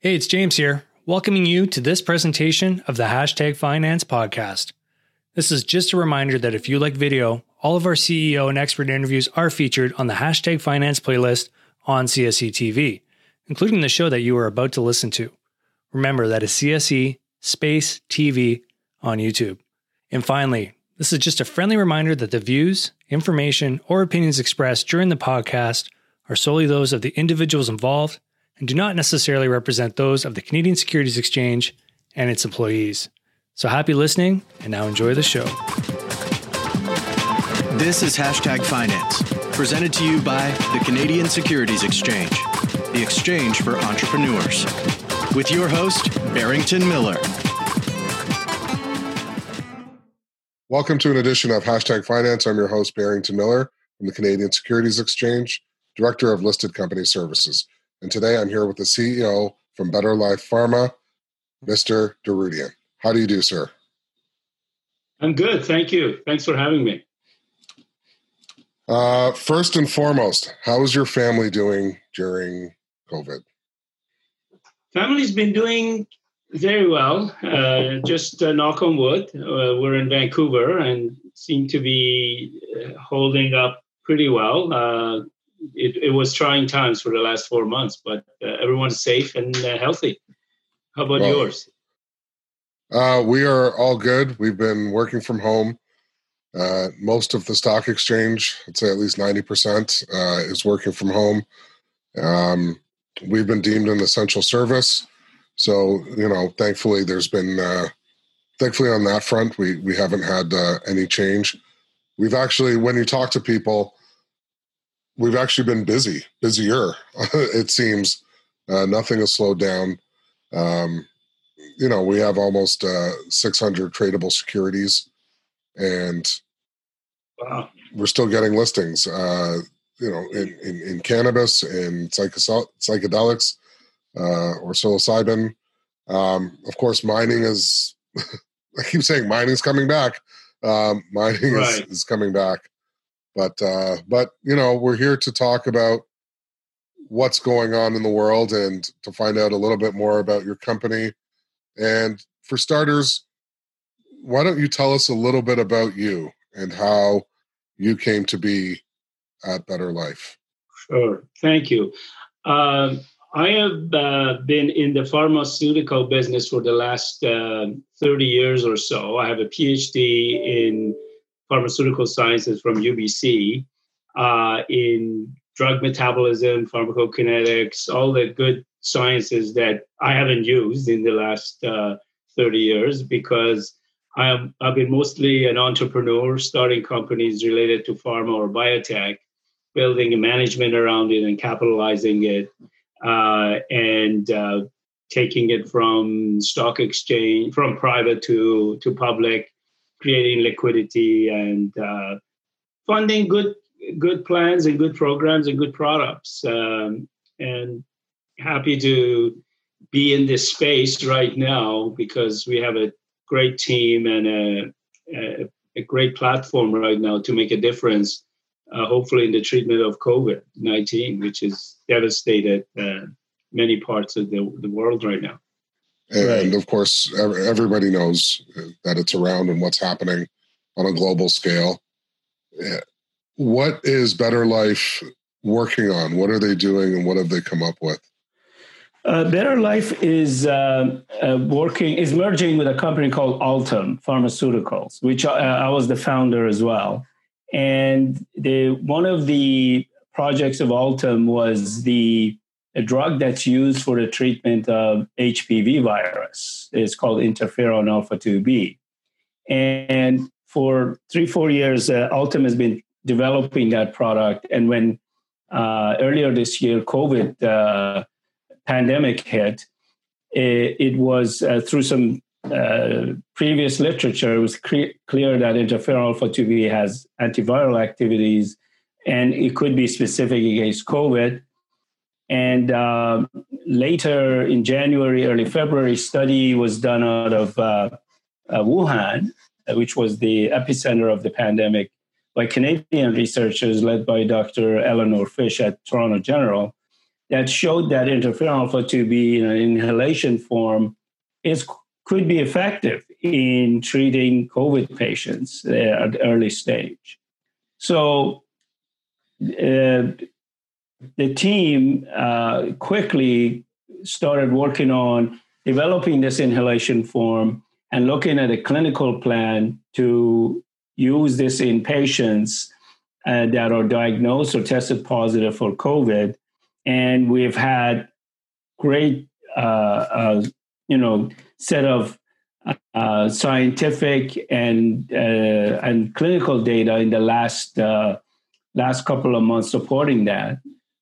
Hey, it's James here, welcoming you to this presentation of the Hashtag Finance podcast. This is just a reminder that if you like video, all of our CEO and expert interviews are featured on the Hashtag Finance playlist on CSE TV, including the show that you are about to listen to. Remember, that is CSE Space TV on YouTube. And finally, this is just a friendly reminder that the views, information, or opinions expressed during the podcast are solely those of the individuals involved and do not necessarily represent those of the Canadian Securities Exchange and its employees. So happy listening, and now enjoy the show. This is Hashtag Finance, presented to you by the Canadian Securities Exchange, the exchange for entrepreneurs. With your host, Barrington Miller. Welcome to an edition of Hashtag Finance. I'm your host, Barrington Miller from the Canadian Securities Exchange, Director of Listed Company Services. And today I'm here with the CEO from Better Life Pharma, Mr. Doroudian. How do you do, sir? I'm good. Thank you. Thanks for having me. Uh, first and foremost, how is your family doing during COVID? Family's been doing very well. Uh, just uh, knock on wood. Uh, we're in Vancouver and seem to be uh, holding up pretty well. Uh, it, it, was trying times for the last four months, but uh, everyone's safe and uh, healthy. How about well, yours? Uh, we are all good. We've been working from home. Uh, most of the stock exchange, I'd say at least 90%, uh, is working from home. Um, we've been deemed an essential service. So, you know, thankfully, there's been, uh, thankfully on that front, we, we haven't had any change. We've actually, when you talk to people, we've actually been busy, busier. it seems uh, nothing has slowed down. Um, you know, we have almost uh, 600 tradable securities, and wow. we're still getting listings. Uh, you know, in, in, in cannabis and psychedelics uh, or psilocybin. Um, of course, mining is. I keep saying mining's coming back. Um, mining right. is, is coming back. But uh, but you know, we're here to talk about what's going on in the world and to find out a little bit more about your company. And for starters, why don't you tell us a little bit about you and how you came to be at Better Life? Sure. Thank you. Uh, I have uh, been in the pharmaceutical business for the last uh, 30 years or so. I have a PhD in pharmaceutical sciences from UBC uh, in drug metabolism, pharmacokinetics, all the good sciences that I haven't used in the last uh, 30 years because I have, I've been mostly an entrepreneur, starting companies related to pharma or biotech, building a management around it and capitalizing it, uh, and uh, taking it from stock exchange, from private to, to public, creating liquidity and uh, funding good good plans and good programs and good products. Um, and happy to be in this space right now because we have a great team and a, a, a great platform right now to make a difference, uh, hopefully in the treatment of COVID 19, which is devastated uh, many parts of the, the world right now and right. of course everybody knows that it's around and what's happening on a global scale. What is better life working on? What are they doing and what have they come up with? Uh, better life is uh, uh, working is merging with a company called altum pharmaceuticals which I, uh, I was the founder as well. And the one of the projects of altum was the a drug that's used for the treatment of HPV virus. It's called interferon alpha 2B. And for three, four years, uh, Altum has been developing that product. And when uh, earlier this year, COVID uh, pandemic hit, it, it was uh, through some uh, previous literature, it was cre- clear that interferon alpha 2B has antiviral activities and it could be specific against COVID. And uh, later in January, early February, study was done out of uh, uh, Wuhan, uh, which was the epicenter of the pandemic, by Canadian researchers led by Dr. Eleanor Fish at Toronto General. that showed that interferon alpha 2b in an inhalation form is could be effective in treating COVID patients at early stage. So uh, the team uh, quickly started working on developing this inhalation form and looking at a clinical plan to use this in patients uh, that are diagnosed or tested positive for COVID. And we've had great, uh, uh, you know, set of uh, scientific and uh, and clinical data in the last uh, last couple of months supporting that.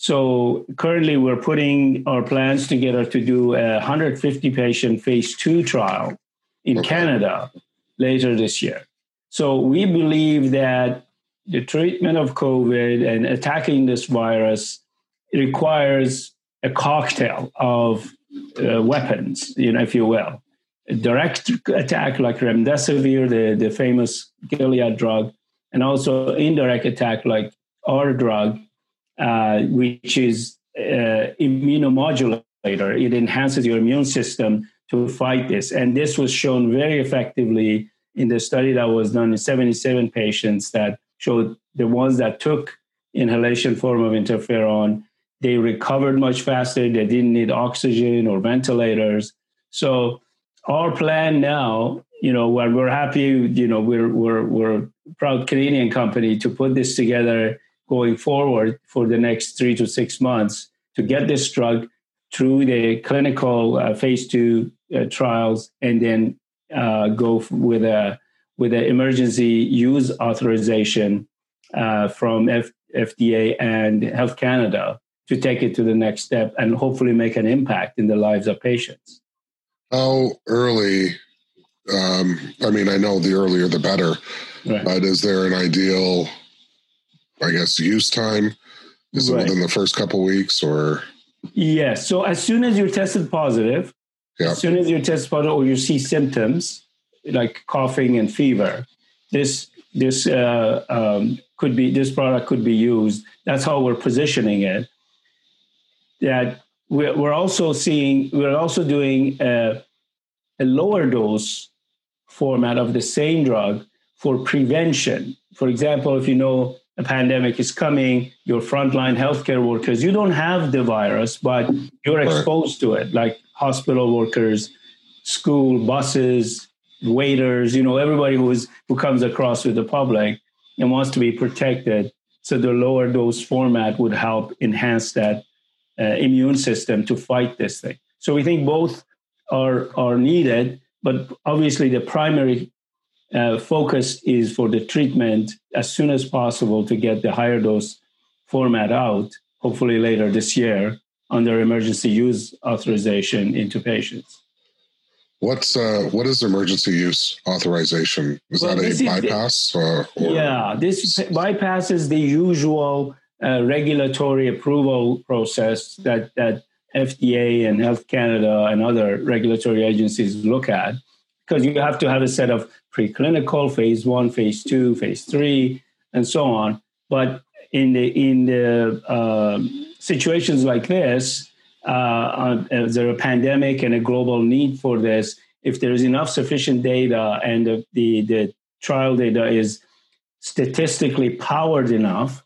So currently, we're putting our plans together to do a 150 patient phase two trial in okay. Canada later this year. So we believe that the treatment of COVID and attacking this virus requires a cocktail of uh, weapons, you know, if you will. A direct attack like remdesivir, the, the famous Gilead drug, and also indirect attack like our drug, uh, which is uh, immunomodulator. It enhances your immune system to fight this. And this was shown very effectively in the study that was done in 77 patients that showed the ones that took inhalation form of interferon, they recovered much faster. They didn't need oxygen or ventilators. So our plan now, you know, we're, we're happy, you know, we're, we're, we're proud Canadian company to put this together going forward for the next three to six months to get this drug through the clinical uh, phase two uh, trials and then uh, go with a with an emergency use authorization uh, from F- FDA and Health Canada to take it to the next step and hopefully make an impact in the lives of patients. How early? Um, I mean, I know the earlier the better, right. but is there an ideal, I guess, use time? Is right. it within the first couple weeks or? Yes. So as soon as you're tested positive, as soon as you test positive or you see symptoms like coughing and fever, this this uh, um, could be this product could be used. That's how we're positioning it. That we're also seeing we're also doing a, a lower dose format of the same drug for prevention. For example, if you know a pandemic is coming, your frontline healthcare workers, you don't have the virus, but you're exposed to it, like hospital workers, school buses, waiters, you know, everybody who is who comes across with the public and wants to be protected. So the lower dose format would help enhance that uh, immune system to fight this thing. So we think both are are needed, but obviously the primary uh, focus is for the treatment as soon as possible to get the higher dose format out, hopefully later this year, under emergency use authorization into patients. What's uh, what is emergency use authorization? Is well, that a bypass? or, or, yeah, this bypasses the usual uh, regulatory approval process that that FDA and Health Canada and other regulatory agencies look at because you have to have a set of preclinical, phase one, phase two, phase three, and so on. But in the in the um, situations like this, uh, uh, is there a pandemic and a global need for this? If there is enough sufficient data and the, the, the trial data is statistically powered enough,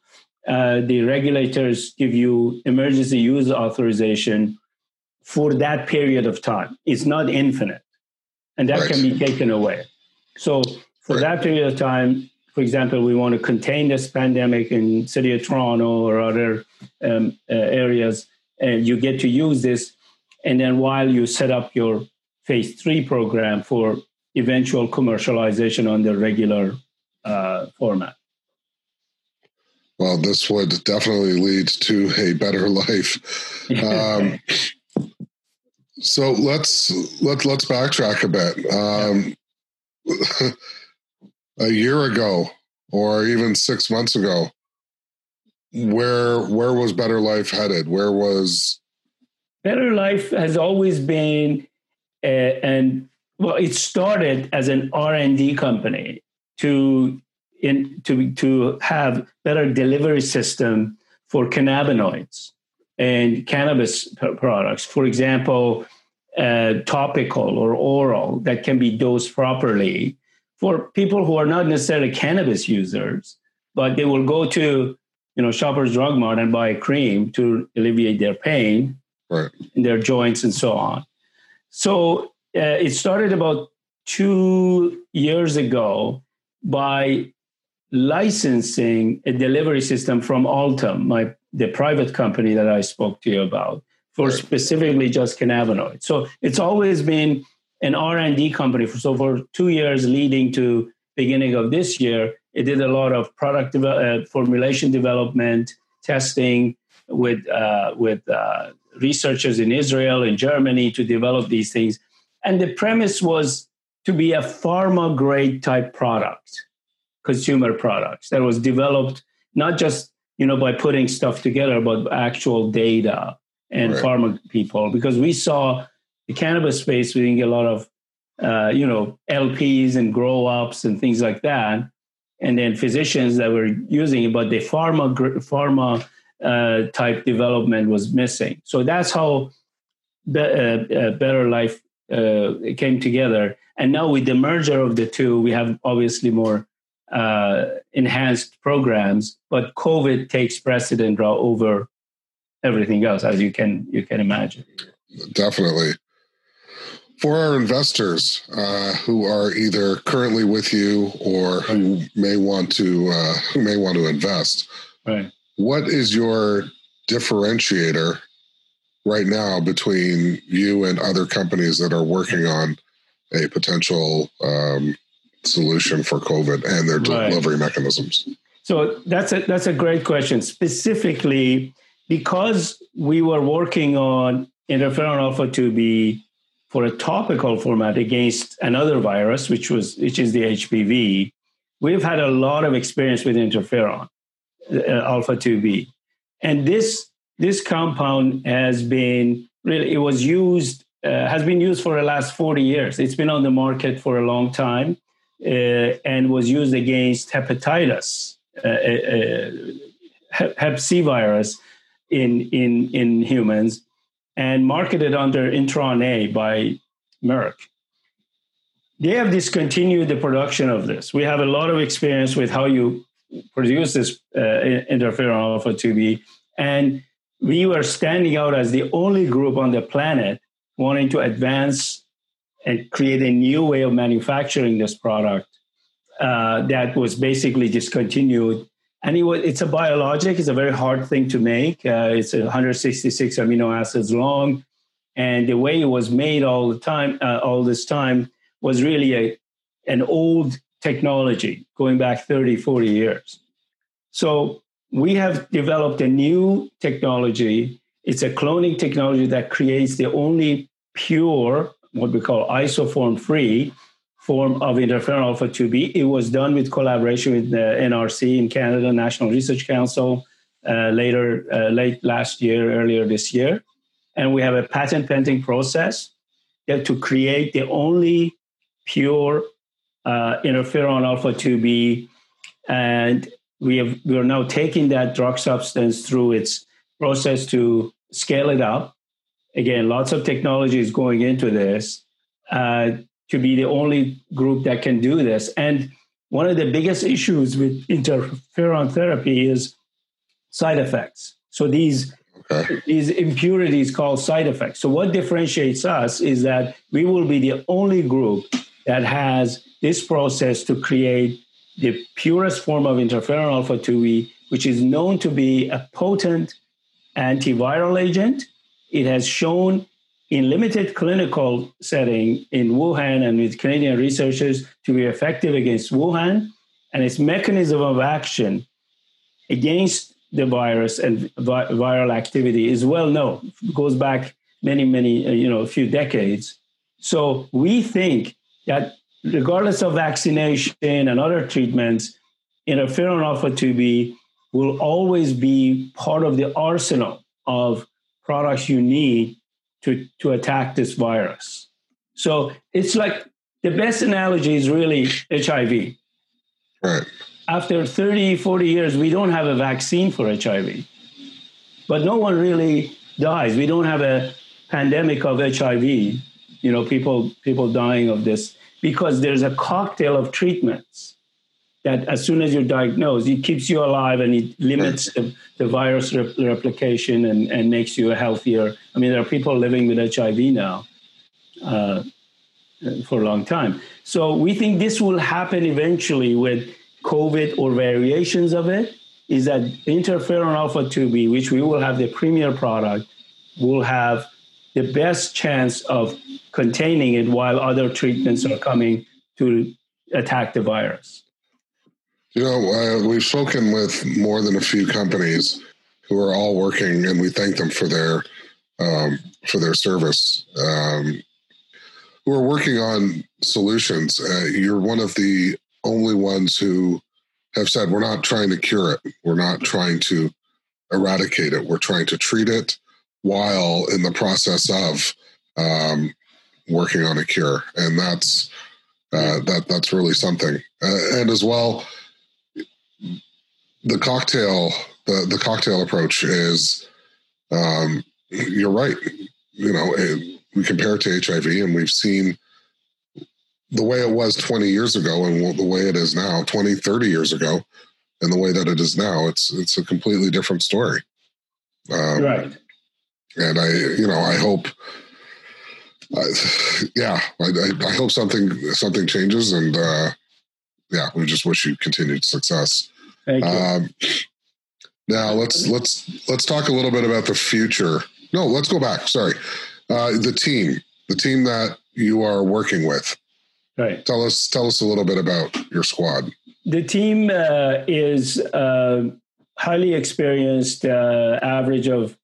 uh, the regulators give you emergency use authorization for that period of time. It's not infinite, and that right. can be taken away. So for right. that period of time, for example, we want to contain this pandemic in city of Toronto or other um, uh, areas, and you get to use this. And then while you set up your phase three program for eventual commercialization on the regular uh, format. Well, this would definitely lead to a better life. Um, so let's let let's backtrack a bit. Um, a year ago or even six months ago, where where was Better Life headed? Where was Better Life has always been, uh, and well, it started as an R and D company to in to to have better delivery system for cannabinoids. and cannabis products. For example, uh, topical or oral that can be dosed properly for people who are not necessarily cannabis users, but they will go to you know Shoppers Drug Mart and buy a cream to alleviate their pain right. in their joints and so on. So uh, it started about two years ago by licensing a delivery system from Altum, my the private company that I spoke to you about, for Right. specifically just cannabinoids. So it's always been an R and D company. For, so for two years leading to beginning of this year, it did a lot of product devel- uh, formulation development, testing with uh, with uh, researchers in Israel and Germany to develop these things. And the premise was to be a pharma grade type product, consumer products that was developed not just you know by putting stuff together, but actual data and Right. pharma people. Because we saw the cannabis space, we didn't get a lot of uh, you know LPs and grow ups and things like that, and then physicians that were using it, but the pharma pharma uh, type development was missing. So that's how Be- uh, uh, Better Life uh, came together. And now with the merger of the two, we have obviously more uh, enhanced programs, but COVID takes precedent over everything else, as you can you can imagine. Definitely. For our investors uh, who are either currently with you or who may want to uh, who may want to invest, Right. what is your differentiator right now between you and other companies that are working on a potential um, solution for COVID and their Right. delivery mechanisms? So that's a that's a great question. Specifically, because we were working on interferon alpha 2b for a topical format against another virus, which was which is the HPV. We've had a lot of experience with interferon uh, alpha 2b, and this this compound has been really it was used uh, has been used for the last 40 years. It's been on the market for a long time uh, and was used against hepatitis, uh, uh, hep, hep C virus in, in, in humans, and marketed under Intron A by Merck. They have discontinued the production of this. We have a lot of experience with how you produce this uh, interferon alpha 2b, and we were standing out as the only group on the planet wanting to advance and create a new way of manufacturing this product uh, that was basically discontinued. Was, it's a biologic. It's a very hard thing to make. Uh, it's 166 amino acids long, and the way it was made all the time, uh, all this time, was really a an old technology going back 30, 40 years. So we have developed a new technology. It's a cloning technology that creates the only pure, what we call isoform free form of interferon alpha 2b. It was done with collaboration with the NRC in Canada, National Research Council, uh, later, uh, late last year, earlier this year. And we have a patent pending process to create the only pure uh, interferon alpha 2b. And we have we are now taking that drug substance through its process to scale it up. Again, lots of technology is going into this uh, to be the only group that can do this. And one of the biggest issues with interferon therapy is side effects. So these Okay. these impurities called side effects. So what differentiates us is that we will be the only group that has this process to create the purest form of interferon alpha 2b, which is known to be a potent antiviral agent. It has shown in limited clinical setting in Wuhan and with Canadian researchers to be effective against Wuhan, and its mechanism of action against the virus and vi- viral activity is well known. It goes back many, many, uh, you know, a few decades. So we think that regardless of vaccination and other treatments, interferon alpha 2b will always be part of the arsenal of products you need to, to attack this virus. So it's like the best analogy is really HIV. Right. After 30, 40 years, we don't have a vaccine for HIV. but no one really dies. We don't have a pandemic of HIV. You know, people people dying of this because there's a cocktail of treatments that as soon as you're diagnosed, it keeps you alive and it limits the, the virus rep- replication and, and makes you healthier. I mean, there are people living with HIV now uh, for a long time. So we think this will happen eventually with COVID or variations of it. Is that interferon alpha 2b, which we will have the premier product, will have the best chance of containing it while other treatments are coming to attack the virus. You know, uh, we've spoken with more than a few companies who are all working, and we thank them for their um, for their service. Um, who are working on solutions. Uh, you're one of the only ones who have said we're not trying to cure it. We're not trying to eradicate it. We're trying to treat it while in the process of um, working on a cure, and that's uh, that that's really something. Uh, and as well, the cocktail the the cocktail approach is um, you're right. You know it, we compare it to hiv and we've seen the way it was 20 years ago and the way it is now 20 30 years ago and the way that it is now it's it's a completely different story. Um, right. and i you know i hope I, yeah I, I, hope something something changes and uh yeah we just wish you continued success Thank you. Um, now let's let's let's talk a little bit about the future. No, let's go back. Sorry, uh, the team, the team that you are working with. Right. Tell us tell us a little bit about your squad. The team uh, is uh, highly experienced, uh, average of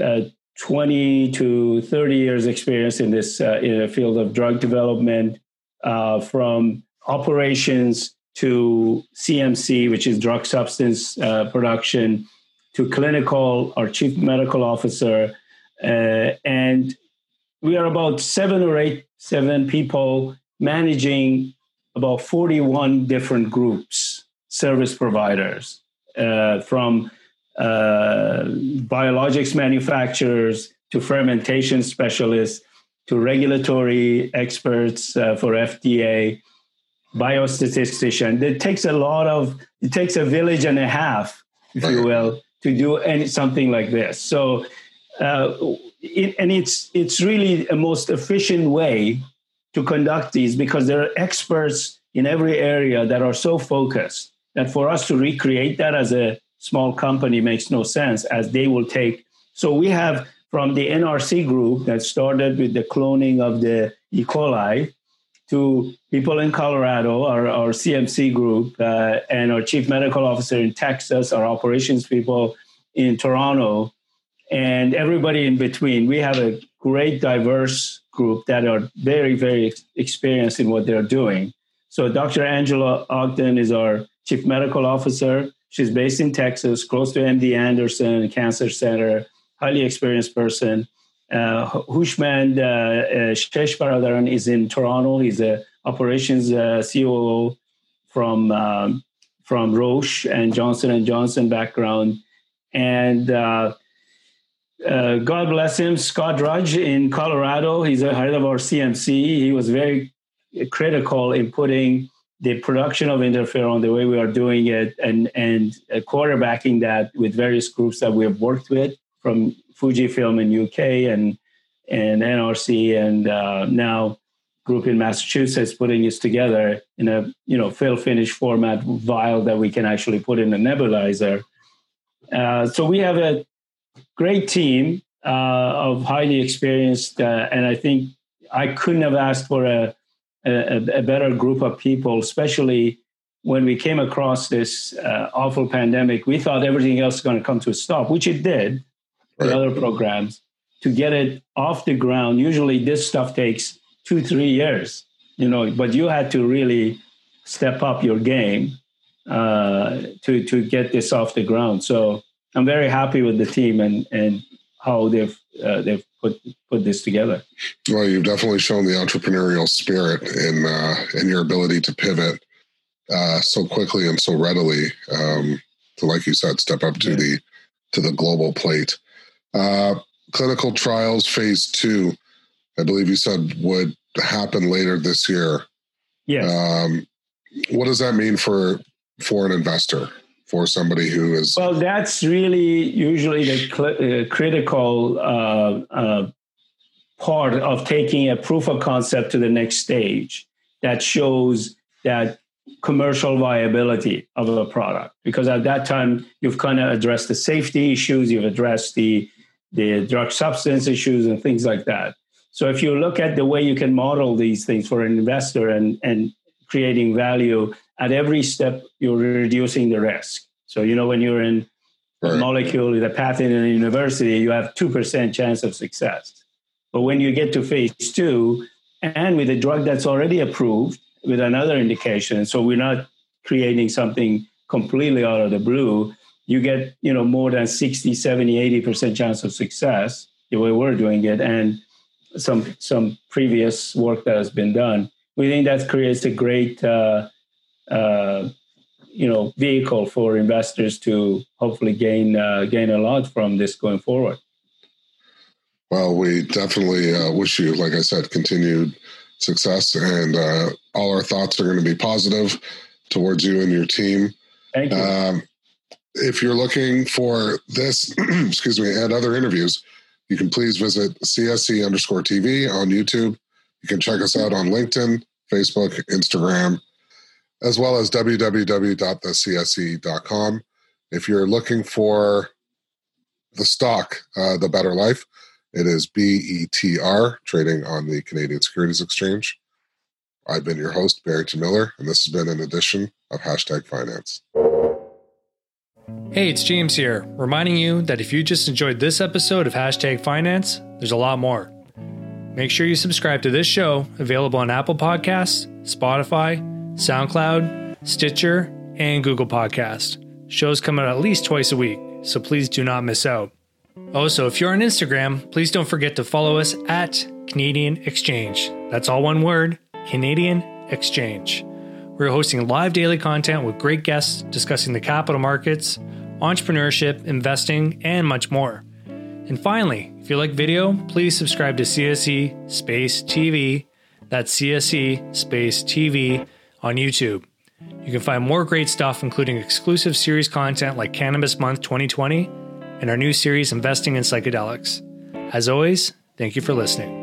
uh, 20 to 30 years experience in this uh, in the field of drug development, from operations to CMC, which is drug substance uh, production, to clinical, our chief medical officer, uh, and we are about seven or eight, seven people managing about 41 different groups, service providers, uh, from uh, biologics manufacturers to fermentation specialists to regulatory experts uh, for FDA biostatistician. It takes a lot of, it takes a village and a half, if you will, to do any, something like this. So, uh, it, and it's it's really a most efficient way to conduct these because there are experts in every area that are so focused that for us to recreate that as a small company makes no sense as they will take so we have from the nrc group that started with the cloning of the e coli to people in Colorado, our, our CMC group, uh, and our chief medical officer in Texas, our operations people in Toronto, and everybody in between. We have a great, diverse group that are very, very ex- experienced in what they're doing. So, Dr. Angela Ogden is our chief medical officer. She's based in Texas, close to MD Anderson Cancer Center, highly experienced person. Uh, Hooshmand uh, uh, Shesh is in Toronto. He's a operations COO from um, from Roche and Johnson and Johnson background, and uh, uh, God bless him, Scott Drudge in Colorado. He's a head of our CMC. He was very critical in putting the production of interferon the way we are doing it and and quarterbacking that with various groups that we have worked with from Fujifilm in UK and and NRC and uh, now group in Massachusetts putting this together in a you know fill finish format vial that we can actually put in a nebulizer. Uh, so we have a great team uh, of highly experienced, uh, and I think I couldn't have asked for a, a, a better group of people, especially when we came across this uh, awful pandemic. We thought everything else was going to come to a stop, which it did the other programs to get it off the ground. Usually this stuff takes two, three years, you know, but you had to really step up your game uh, to to get this off the ground. So I'm very happy with the team and and how they've uh, they've put put this together. Well, you've definitely shown the entrepreneurial spirit in uh, in your ability to pivot uh, so quickly and so readily um, to, like you said, step up to yeah. the to the global plate. Uh, clinical trials phase two, I believe you said would happen later this year. Yes. Um, what does that mean for for an investor, for somebody who is? Well, that's really usually the cl- uh, critical uh, uh, part of taking a proof of concept to the next stage that shows that commercial viability of a product because at that time you've kind of addressed the safety issues you've addressed the the drug substance issues and things like that so if you look at the way you can model these things for an investor and and creating value at every step you're reducing the risk so you know when you're in right. a molecule with a patent in a university you have 2% chance of success but when you get to phase two and with a drug that's already approved with another indication. So we're not creating something completely out of the blue. You get, you know, more than 60, 70, 80% chance of success the way we're doing it and some some previous work that has been done. We think that creates a great uh, uh, you know vehicle for investors to hopefully gain uh, gain a lot from this going forward. Well, we definitely uh, wish you, like I said, continued success, and uh, all our thoughts are going to be positive towards you and your team. Thank you. Um, if you're looking for this, excuse me, and other interviews, you can please visit CSE underscore TV on YouTube. You can check us out on LinkedIn, Facebook, Instagram, as well as www.thecse.com. If you're looking for the stock, uh, The Better Life, it is BETR, trading on the Canadian Securities Exchange. I've been your host, Barrington Miller, and this has been an edition of Hashtag Finance. Hey, it's James here, reminding you that if you just enjoyed this episode of Hashtag Finance, there's a lot more. Make sure you subscribe to this show, available on Apple Podcasts, Spotify, SoundCloud, Stitcher, and Google Podcast. Shows come out at least twice a week, so please do not miss out. Also, if you're on Instagram, please don't forget to follow us at Canadian Exchange. That's all one word Canadian Exchange. We're hosting live daily content with great guests discussing the capital markets, entrepreneurship, investing, and much more. And finally, if you like video, please subscribe to CSE Space TV. That's CSE Space TV on YouTube. You can find more great stuff, including exclusive series content like Cannabis Month 2020 and our new series, Investing in Psychedelics. As always, thank you for listening.